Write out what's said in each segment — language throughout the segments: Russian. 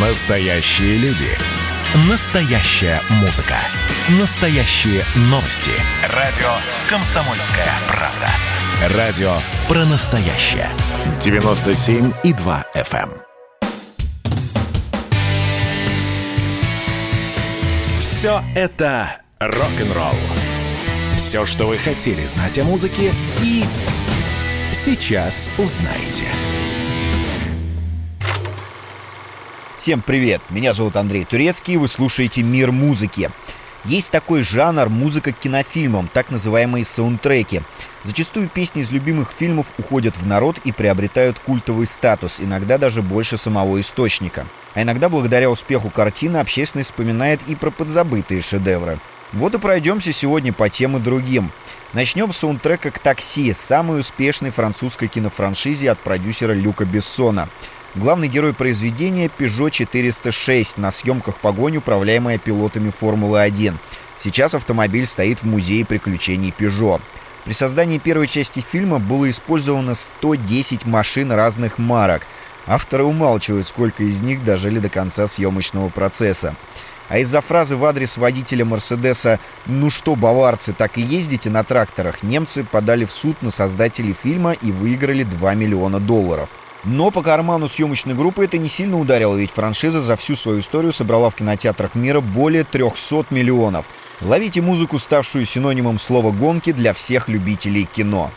Настоящие люди. Настоящая музыка. Настоящие новости. Радио «Комсомольская правда». Радио про настоящее. 97,2 FM. Все это рок-н-ролл. Все, что вы хотели знать о музыке и сейчас узнаете. Всем привет! Меня зовут Андрей Турецкий, вы слушаете «Мир музыки». Есть такой жанр музыка к кинофильмам, так называемые саундтреки. Зачастую песни из любимых фильмов уходят в народ и приобретают культовый статус, иногда даже больше самого источника. А иногда благодаря успеху картины общественность вспоминает и про подзабытые шедевры. Вот и пройдемся сегодня по тем и другим. Начнем с саундтрека к «Такси», самой успешной французской кинофраншизе от продюсера Люка Бессона – Главный герой произведения – Peugeot 406, на съемках погонь, управляемая пилотами Формулы-1. Сейчас автомобиль стоит в музее приключений Peugeot. При создании первой части фильма было использовано 110 машин разных марок. Авторы умалчивают, сколько из них дожили до конца съемочного процесса. А из-за фразы в адрес водителя Мерседеса «Ну что, баварцы, так и ездите на тракторах» немцы подали в суд на создателей фильма и выиграли 2 миллиона долларов. Но по карману съемочной группы это не сильно ударило, ведь франшиза за всю свою историю собрала в кинотеатрах мира более 300 миллионов. Ловите музыку, ставшую синонимом слова «гонки» для всех любителей кино.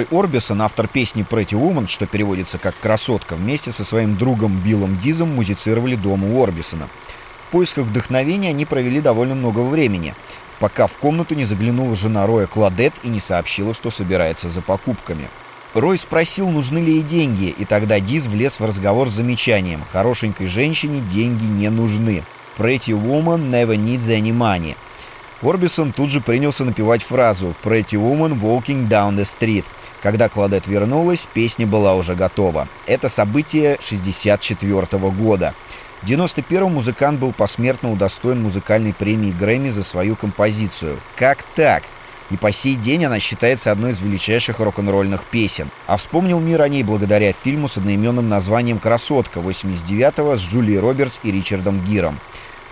Рой Орбисон, автор песни «Pretty Woman», что переводится как «красотка», вместе со своим другом Биллом Дизом музицировали дома у Орбисона. В поисках вдохновения они провели довольно много времени, пока в комнату не заглянула жена Роя Кладет и не сообщила, что собирается за покупками. Рой спросил, нужны ли ей деньги, и тогда Диз влез в разговор с замечанием «Хорошенькой женщине деньги не нужны». «Pretty woman never needs any money». Орбисон тут же принялся напевать фразу «Pretty woman walking down the street». Когда Кладет вернулась, песня была уже готова. Это событие 64 -го года. В 91-м музыкант был посмертно удостоен музыкальной премии Грэмми за свою композицию. Как так? И по сей день она считается одной из величайших рок-н-ролльных песен. А вспомнил мир о ней благодаря фильму с одноименным названием «Красотка» 89-го с Джулией Робертс и Ричардом Гиром.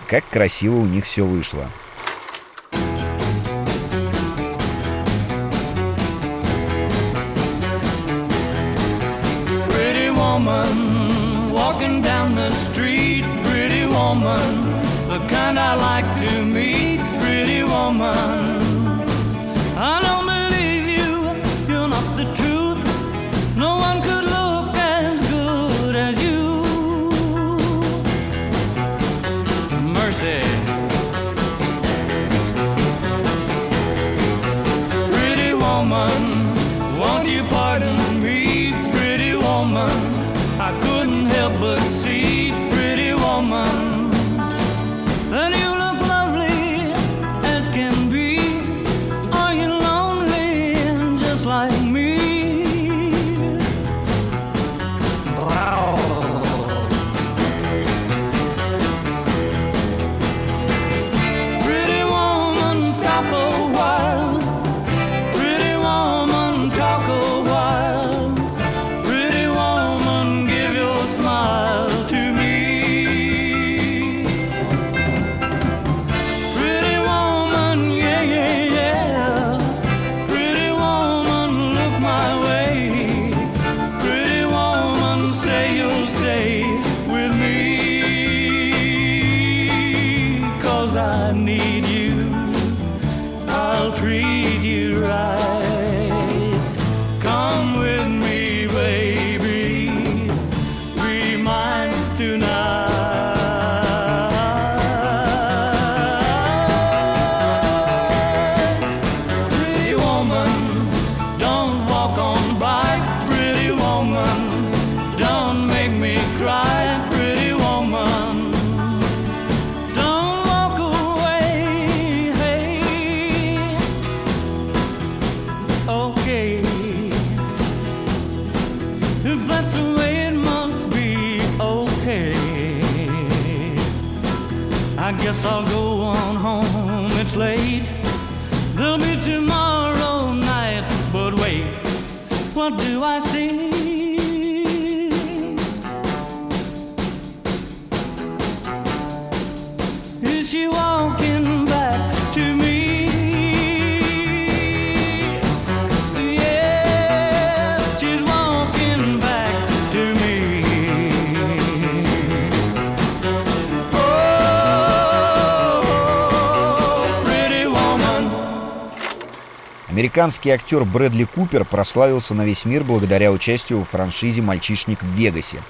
Как красиво у них все вышло. Woman, the kind I like to meet, pretty woman. need. Американский актер Брэдли Купер прославился на весь мир благодаря участию в франшизе «Мальчишник в Вегасе».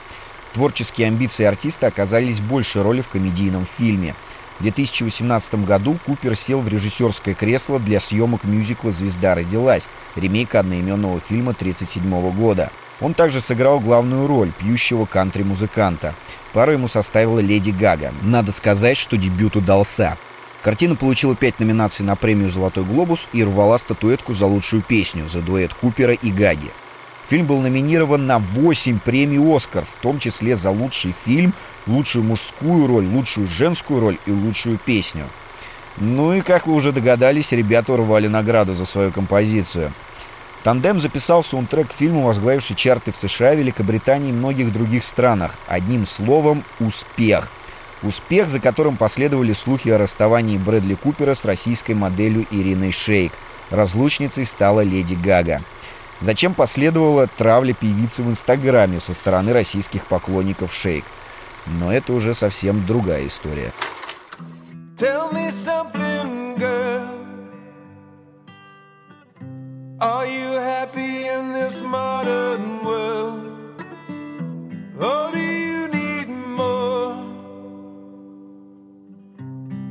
Творческие амбиции артиста оказались больше роли в комедийном фильме. В 2018 году Купер сел в режиссерское кресло для съемок мюзикла «Звезда родилась», ремейка одноименного фильма 1937 года. Он также сыграл главную роль пьющего кантри-музыканта. Пару ему составила Леди Гага. Надо сказать, что дебют удался. Картина получила пять номинаций на премию «Золотой глобус» и рвала статуэтку за лучшую песню за дуэт Купера и Гаги. Фильм был номинирован на 8 премий «Оскар», в том числе за лучший фильм, лучшую мужскую роль, лучшую женскую роль и лучшую песню. Ну и, как вы уже догадались, ребята урвали награду за свою композицию. Тандем записал саундтрек к фильму, возглавивший чарты в США, Великобритании и многих других странах. Одним словом, успех. Успех, за которым последовали слухи о расставании Брэдли Купера с российской моделью Ириной Шейк. Разлучницей стала Леди Гага. Зачем последовала травля певицы в Инстаграме со стороны российских поклонников Шейк? Но это уже совсем другая история. Tell me something, girl. Are you happy in this modern world? Or do you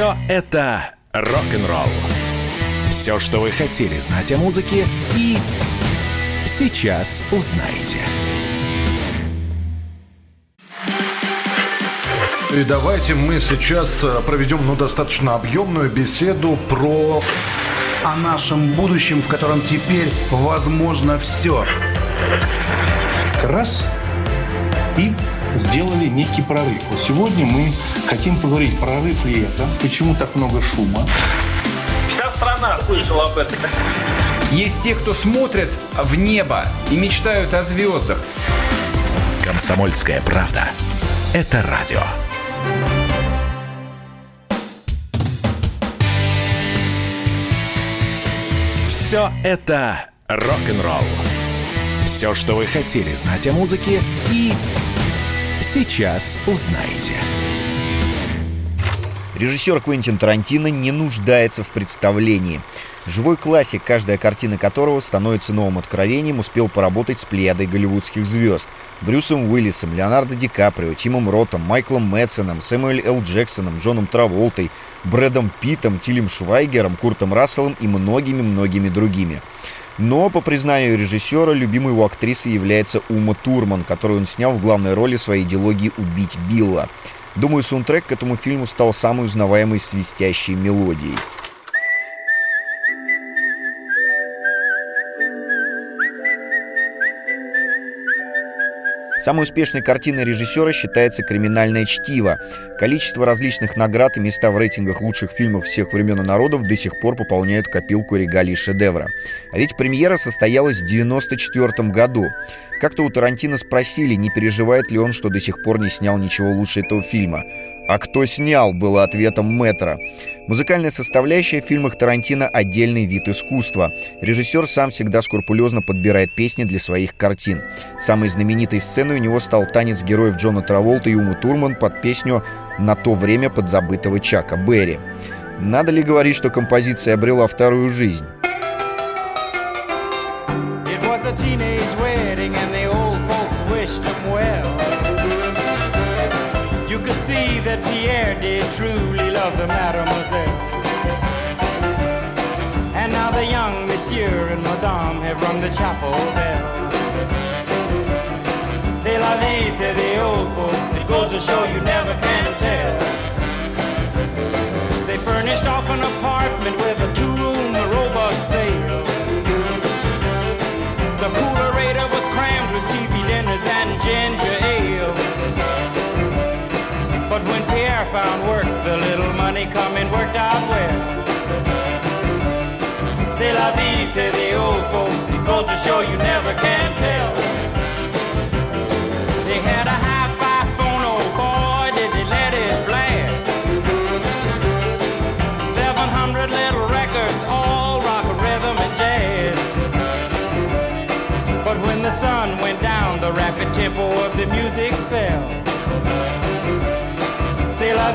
Все это рок-н-ролл. Все, что вы хотели знать о музыке и сейчас узнаете. И давайте мы сейчас э, проведем ну, достаточно объемную беседу про о нашем будущем, в котором теперь возможно все. раз и сделали некий прорыв. Вот сегодня мы хотим поговорить, прорыв ли это, почему так много шума. Вся страна слышала об этом. Есть те, кто смотрят в небо и мечтают о звездах. Комсомольская правда. Это радио. Все это рок-н-ролл. Все, что вы хотели знать о музыке и сейчас узнаете. Режиссер Квентин Тарантино не нуждается в представлении. Живой классик, каждая картина которого становится новым откровением, успел поработать с плеядой голливудских звезд. Брюсом Уиллисом, Леонардо Ди Каприо, Тимом Ротом, Майклом Мэтсоном, Сэмюэль Л. Джексоном, Джоном Траволтой, Брэдом Питом, Тилем Швайгером, Куртом Расселом и многими-многими другими. Но, по признанию режиссера, любимой его актрисой является Ума Турман, которую он снял в главной роли своей идеологии «Убить Билла». Думаю, саундтрек к этому фильму стал самой узнаваемой свистящей мелодией. Самой успешной картиной режиссера считается «Криминальное чтиво». Количество различных наград и места в рейтингах лучших фильмов всех времен и народов до сих пор пополняют копилку регалий шедевра. А ведь премьера состоялась в 1994 году. Как-то у Тарантино спросили, не переживает ли он, что до сих пор не снял ничего лучше этого фильма. «А кто снял?» было ответом Мэтра. Музыкальная составляющая в фильмах Тарантино – отдельный вид искусства. Режиссер сам всегда скрупулезно подбирает песни для своих картин. Самой знаменитой сценой у него стал танец героев Джона Траволта и Умы Турман под песню «На то время подзабытого Чака Берри». Надо ли говорить, что композиция обрела вторую жизнь? It was a the mademoiselle. And now the young monsieur and madame have rung the chapel bell. C'est la vie, say money coming worked out well. C'est la vie, say the old folks. Goes to show you never can tell. They had a phone, oh boy, did they let it blast. 700 little records, all rock, rhythm, and jazz. But when the sun went down, the rapid tempo of the music fell.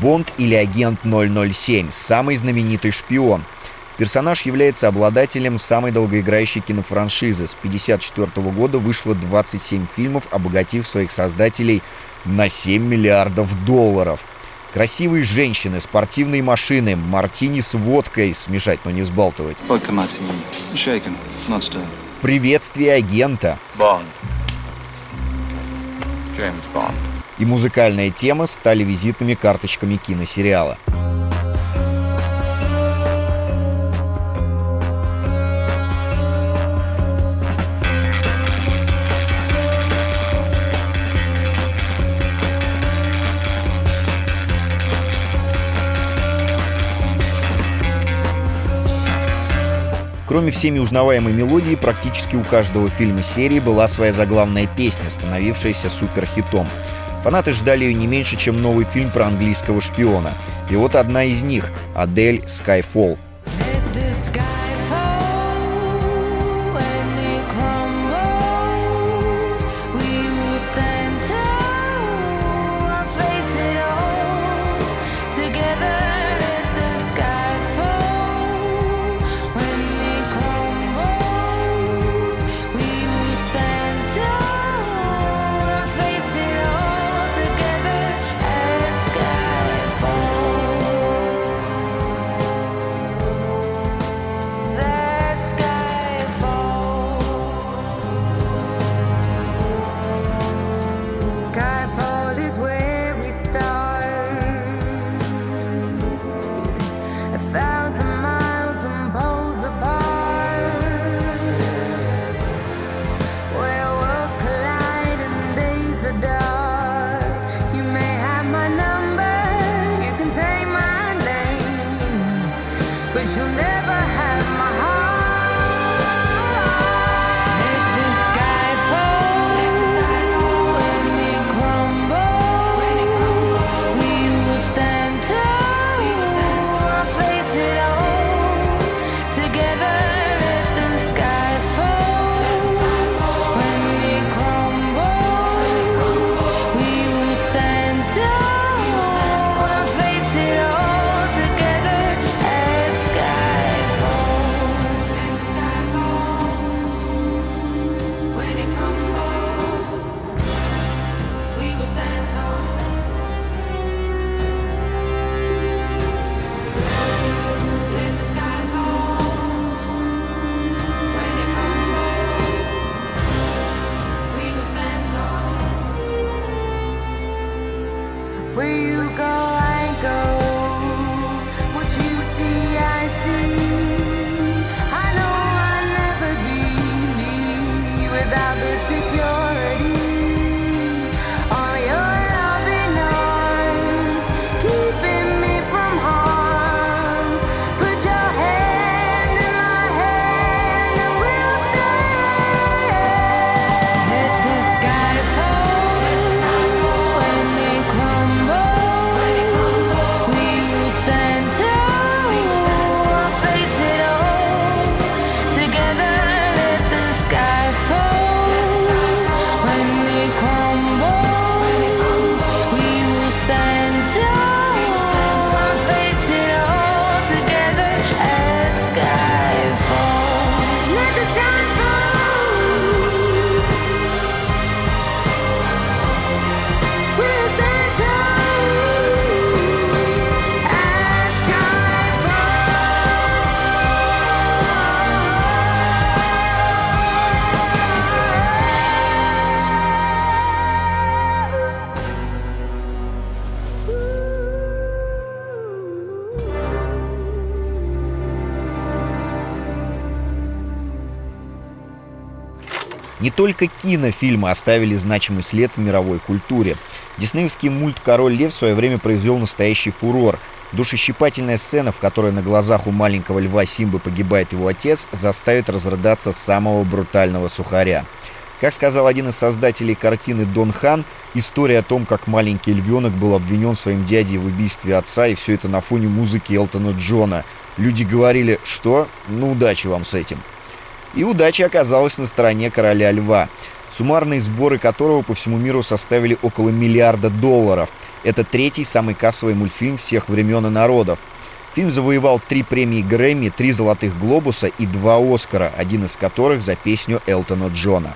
Бонд или агент 007 – самый знаменитый шпион. Персонаж является обладателем самой долгоиграющей кинофраншизы. С 1954 года вышло 27 фильмов, обогатив своих создателей на 7 миллиардов долларов. Красивые женщины, спортивные машины, мартини с водкой, смешать, но не взбалтывать. Приветствие агента. Bond. James Bond. И музыкальная тема стали визитными карточками киносериала. Кроме всеми узнаваемой мелодии, практически у каждого фильма серии была своя заглавная песня, становившаяся суперхитом. Фанаты ждали ее не меньше, чем новый фильм про английского шпиона. И вот одна из них — Адель «Skyfall». You'll never только кинофильмы оставили значимый след в мировой культуре. Диснеевский мульт «Король лев» в свое время произвел настоящий фурор. Душещипательная сцена, в которой на глазах у маленького льва Симбы погибает его отец, заставит разрыдаться самого брутального сухаря. Как сказал один из создателей картины Дон Хан, история о том, как маленький львенок был обвинен своим дядей в убийстве отца, и все это на фоне музыки Элтона Джона. Люди говорили, что ну удачи вам с этим. И удача оказалась на стороне короля льва, суммарные сборы которого по всему миру составили около миллиарда долларов. Это третий самый кассовый мультфильм всех времен и народов. Фильм завоевал три премии Грэмми, три «Золотых глобуса» и два «Оскара», один из которых за песню Элтона Джона.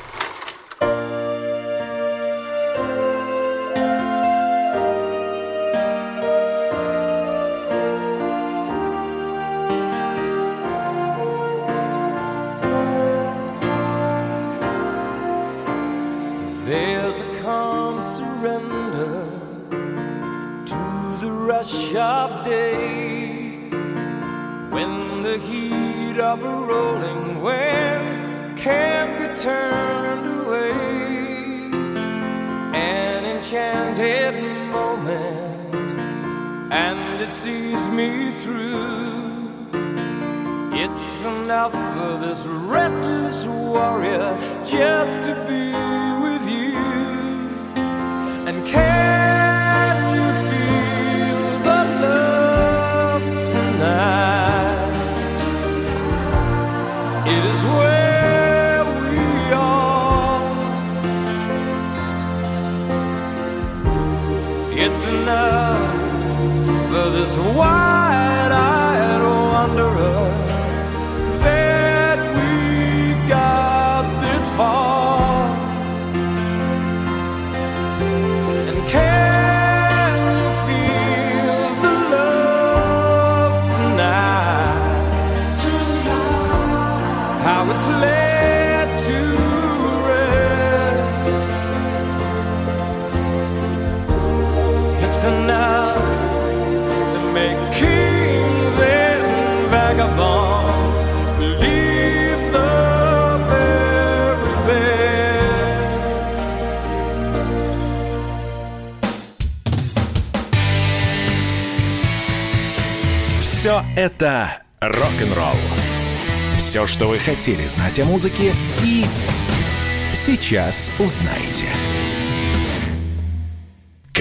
It's enough for this wide-eyed это рок-н-ролл. Все, что вы хотели знать о музыке, и сейчас узнаете.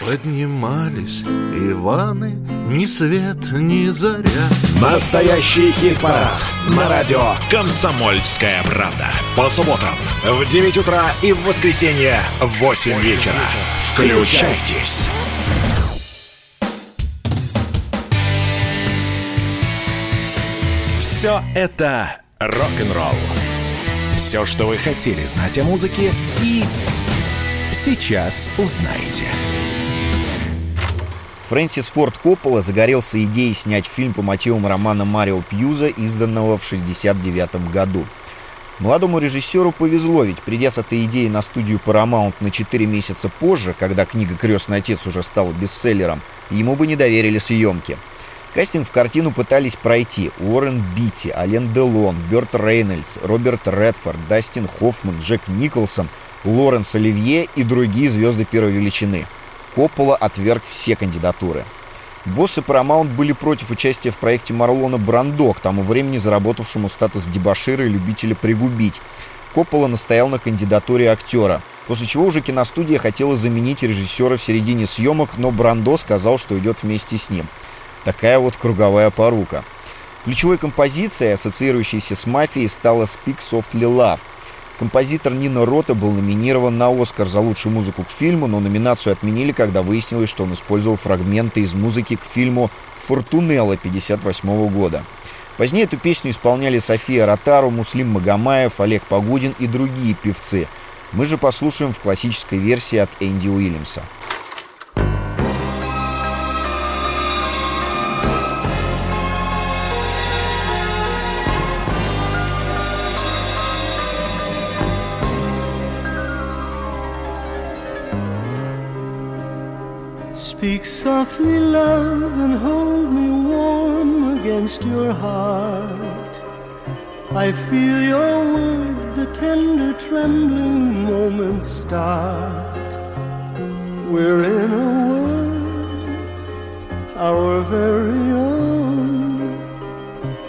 Поднимались Иваны, ни свет, ни заря. Настоящий хит-парад на радио «Комсомольская правда». По субботам в 9 утра и в воскресенье в 8 вечера. Включайтесь. Все это рок-н-ролл. Все, что вы хотели знать о музыке, и сейчас узнаете. Фрэнсис Форд Коппола загорелся идеей снять фильм по мотивам романа Марио Пьюза, изданного в 1969 году. Молодому режиссеру повезло, ведь придя с этой идеей на студию Paramount на 4 месяца позже, когда книга «Крестный отец» уже стала бестселлером, ему бы не доверили съемки. Кастинг в картину пытались пройти Уоррен Битти, Ален Делон, Берт Рейнольдс, Роберт Редфорд, Дастин Хоффман, Джек Николсон, Лоренс Оливье и другие звезды первой величины. Коппола отверг все кандидатуры. Боссы Paramount были против участия в проекте Марлона Брандо, к тому времени заработавшему статус дебошира и любителя пригубить. Коппола настоял на кандидатуре актера, после чего уже киностудия хотела заменить режиссера в середине съемок, но Брандо сказал, что идет вместе с ним. Такая вот круговая порука. Ключевой композицией, ассоциирующейся с мафией, стала «Speak Softly Love». Композитор Нина Рота был номинирован на «Оскар» за лучшую музыку к фильму, но номинацию отменили, когда выяснилось, что он использовал фрагменты из музыки к фильму «Фортунелла» 1958 года. Позднее эту песню исполняли София Ротару, Муслим Магомаев, Олег Погудин и другие певцы. Мы же послушаем в классической версии от Энди Уильямса. Speak softly, love, and hold me warm. against your heart. I feel your words, the tender trembling moments start. We're in a world, our very own,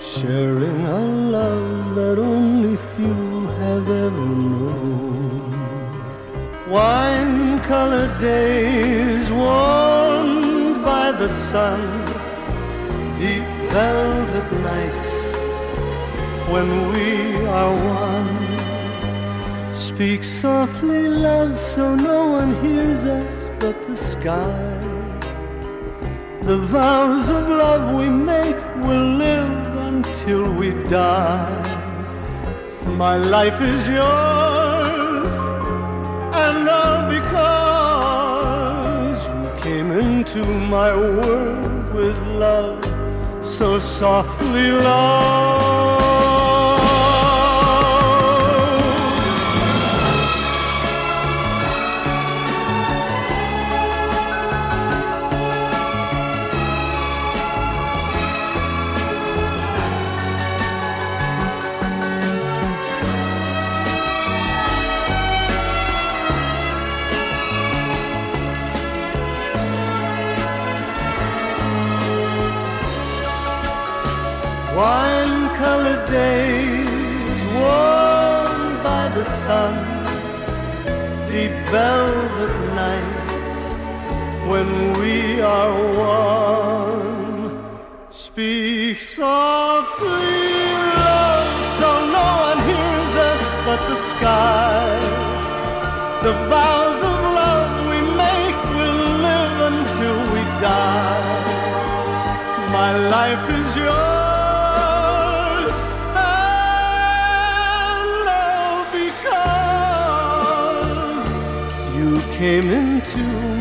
sharing a love that only few have ever known. Wine colored days warmed by the sun, deep velvet nights when we are one. Speak softly, love, so no one hears us but the sky. The vows of love we make will live until we die. My life is yours, and all into my world with love so softly, love. Wine colored days warmed by the sun, deep velvet nights when we are one. Speak softly, love, so no one hears us but the sky. The vows of love we make will live until we die. My life came into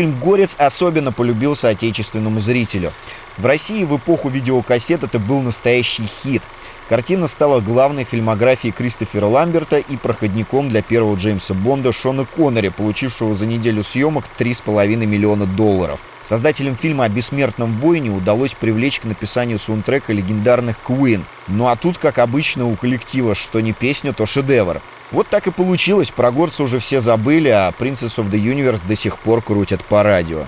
Фильм «Горец» особенно полюбился отечественному зрителю. В России в эпоху видеокассет это был настоящий хит. Картина стала главной фильмографией Кристофера Ламберта и проходником для первого Джеймса Бонда Шона Коннери, получившего за неделю съемок 3,5 миллиона долларов. Создателям фильма о бессмертном воине удалось привлечь к написанию саундтрека легендарных Queen. Ну а тут, как обычно, у коллектива что не песня, то шедевр. Вот так и получилось, про горца уже все забыли, а Princess of the Universe до сих пор крутят по радио.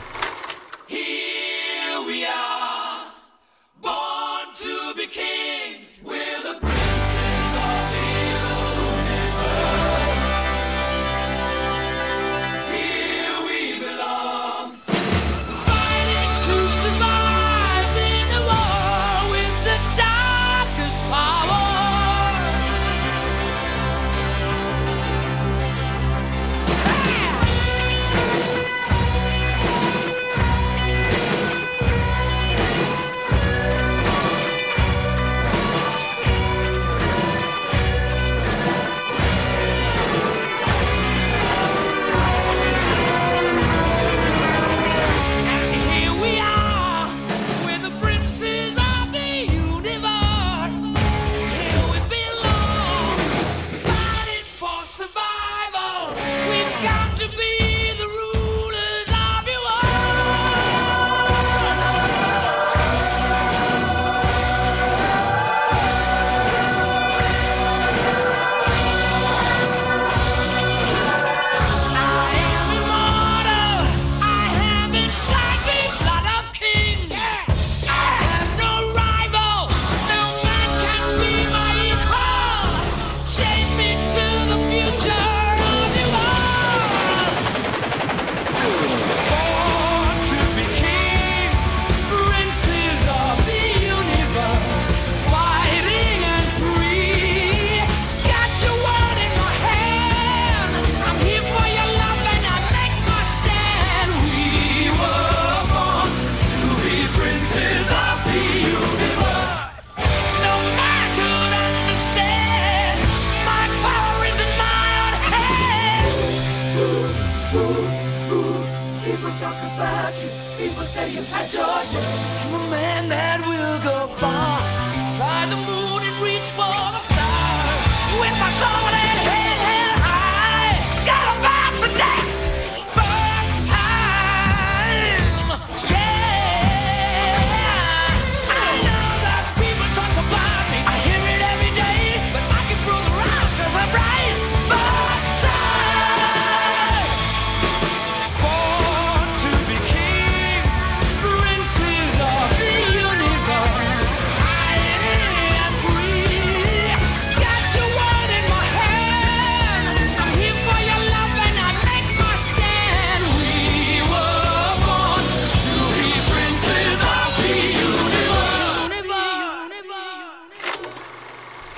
people say you had your day.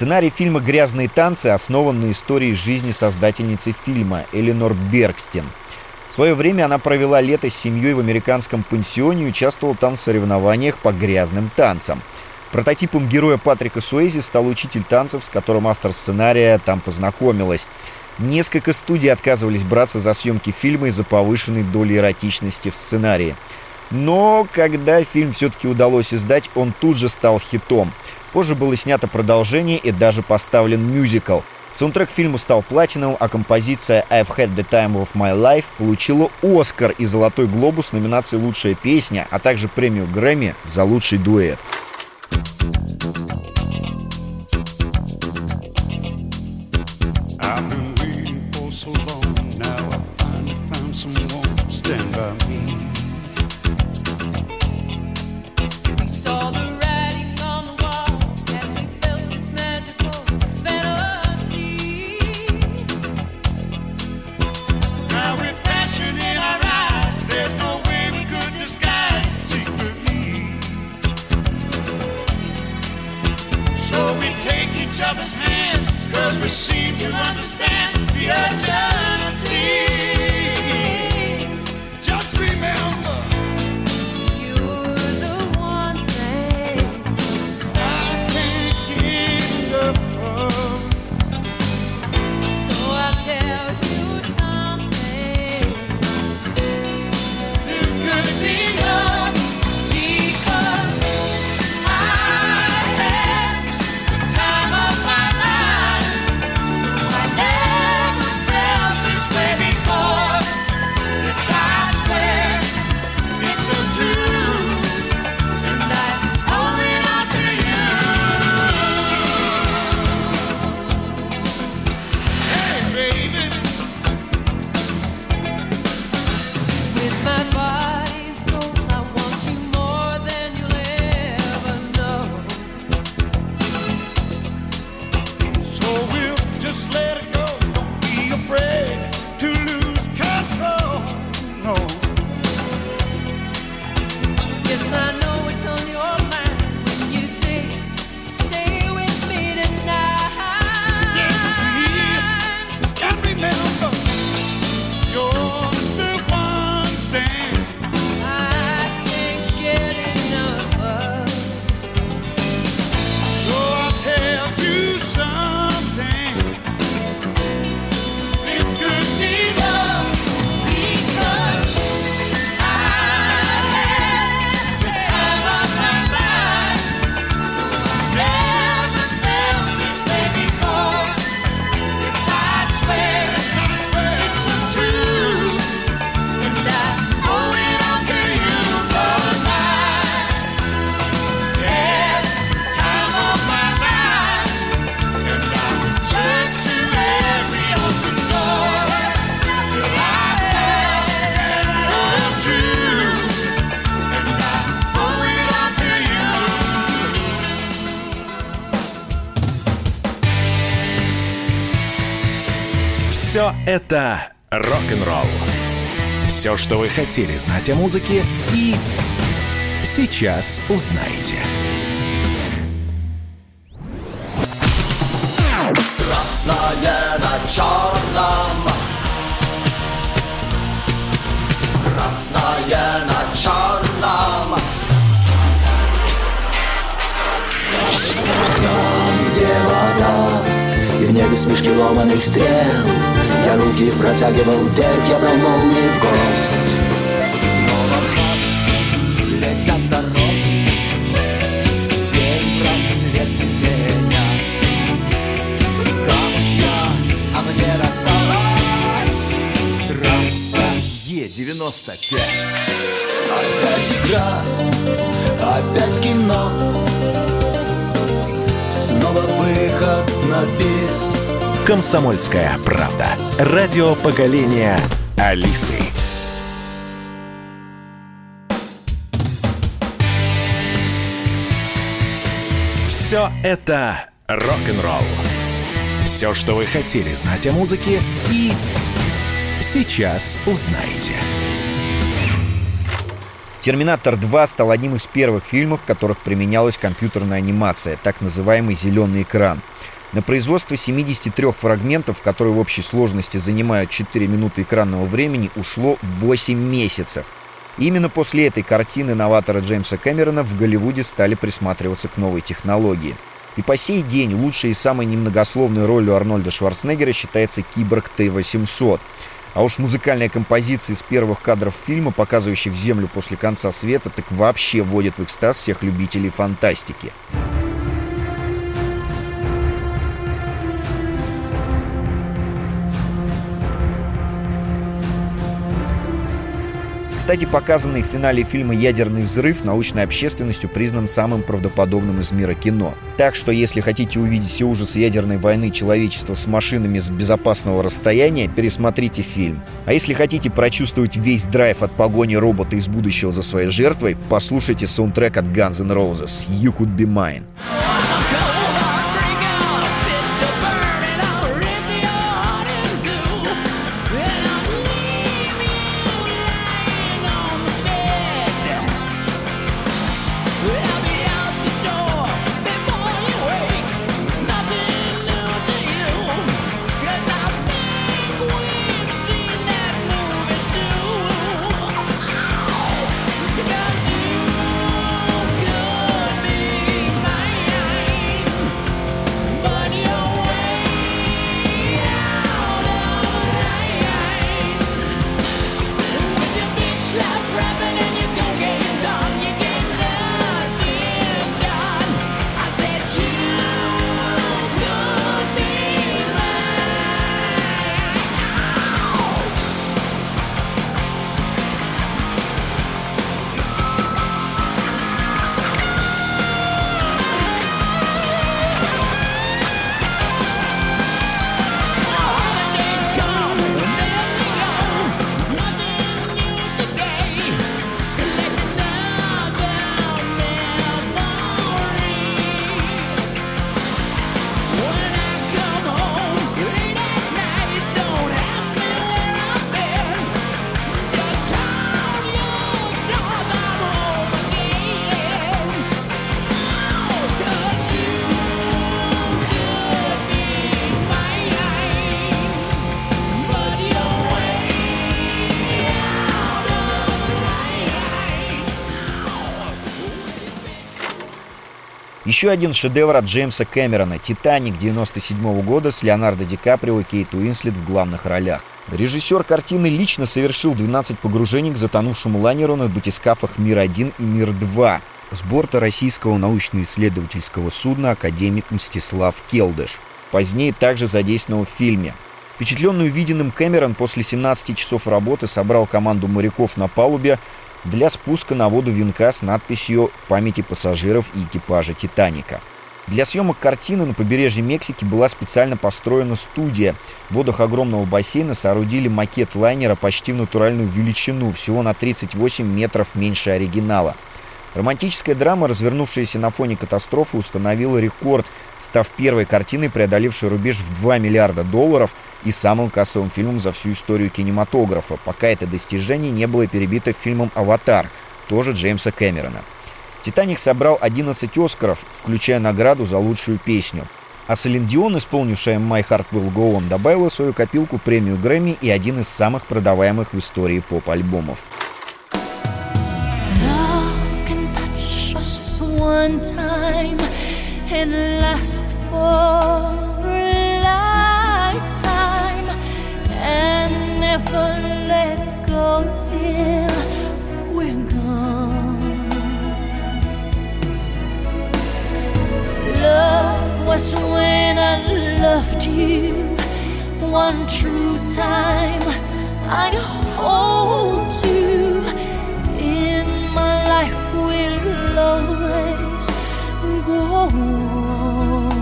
Сценарий фильма «Грязные танцы» основан на истории жизни создательницы фильма Эленор Бергстен. В свое время она провела лето с семьей в американском пансионе и участвовала там в соревнованиях по грязным танцам. Прототипом героя Патрика Суэзи стал учитель танцев, с которым автор сценария там познакомилась. Несколько студий отказывались браться за съемки фильма из-за повышенной доли эротичности в сценарии. Но когда фильм все-таки удалось издать, он тут же стал хитом. Позже было снято продолжение и даже поставлен мюзикл. Саундтрек к фильму стал платиновым, а композиция «I've had the time of my life» получила «Оскар» и «Золотой глобус» в номинации «Лучшая песня», а также премию «Грэмми» за лучший дуэт. Все это рок-н-ролл. Все, что вы хотели знать о музыке и сейчас узнаете. Красное на черном Красное на черном Там, где вода И в небе смешки ломаных стрел я руки протягивал вверх, я брал молнии в гость. Снова в летят дороги День просвет менять Камушка, а мне досталась Трасса Е95 Опять игра, опять кино. Снова выход на бис. «Комсомольская правда». Радио поколения Алисы. Все это рок-н-ролл. Все, что вы хотели знать о музыке и сейчас узнаете. «Терминатор 2» стал одним из первых фильмов, в которых применялась компьютерная анимация, так называемый «зеленый экран». На производство 73 фрагментов, которые в общей сложности занимают 4 минуты экранного времени, ушло 8 месяцев. Именно после этой картины новатора Джеймса Кэмерона в Голливуде стали присматриваться к новой технологии. И по сей день лучшей и самой немногословной ролью Арнольда Шварценеггера считается киборг Т-800. А уж музыкальная композиция из первых кадров фильма, показывающих Землю после конца света, так вообще вводит в экстаз всех любителей фантастики. Кстати, показанный в финале фильма «Ядерный взрыв» научной общественностью признан самым правдоподобным из мира кино. Так что, если хотите увидеть все ужасы ядерной войны человечества с машинами с безопасного расстояния, пересмотрите фильм. А если хотите прочувствовать весь драйв от погони робота из будущего за своей жертвой, послушайте саундтрек от Guns N' Roses «You Could Be Mine». Еще один шедевр от Джеймса Кэмерона «Титаник» 97 года с Леонардо Ди Каприо и Кейт Уинслет в главных ролях. Режиссер картины лично совершил 12 погружений к затонувшему лайнеру на батискафах «Мир-1» и «Мир-2» с борта российского научно-исследовательского судна академик Мстислав Келдыш, позднее также задействованного в фильме. Впечатленный увиденным Кэмерон после 17 часов работы собрал команду моряков на палубе для спуска на воду венка с надписью «Памяти пассажиров и экипажа Титаника». Для съемок картины на побережье Мексики была специально построена студия. В водах огромного бассейна соорудили макет лайнера почти в натуральную величину, всего на 38 метров меньше оригинала. Романтическая драма, развернувшаяся на фоне катастрофы, установила рекорд, став первой картиной, преодолившей рубеж в 2 миллиарда долларов и самым кассовым фильмом за всю историю кинематографа, пока это достижение не было перебито фильмом «Аватар», тоже Джеймса Кэмерона. «Титаник» собрал 11 «Оскаров», включая награду за лучшую песню. А Селин Дион, исполнившая «My Heart Will Go On», добавила свою копилку премию Грэмми и один из самых продаваемых в истории поп-альбомов. One time and last for a lifetime and never let go till we're gone. Love was when I loved you one true time. I hold you always go.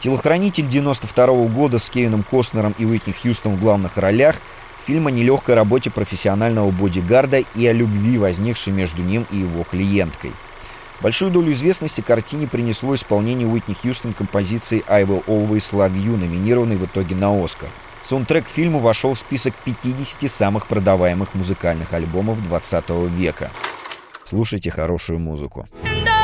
Телохранитель 92 года с Кевином Костнером и Уитни Хьюстон в главных ролях фильм о нелегкой работе профессионального бодигарда и о любви, возникшей между ним и его клиенткой. Большую долю известности картине принесло исполнение Уитни Хьюстон композиции «I Will Always Love You», номинированной в итоге на «Оскар». Саундтрек к фильму вошел в список 50 самых продаваемых музыкальных альбомов 20 века. Слушайте хорошую музыку. I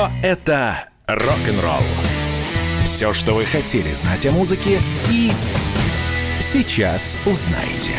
Все это рок-н-ролл. Все, что вы хотели знать о музыке, и сейчас узнаете.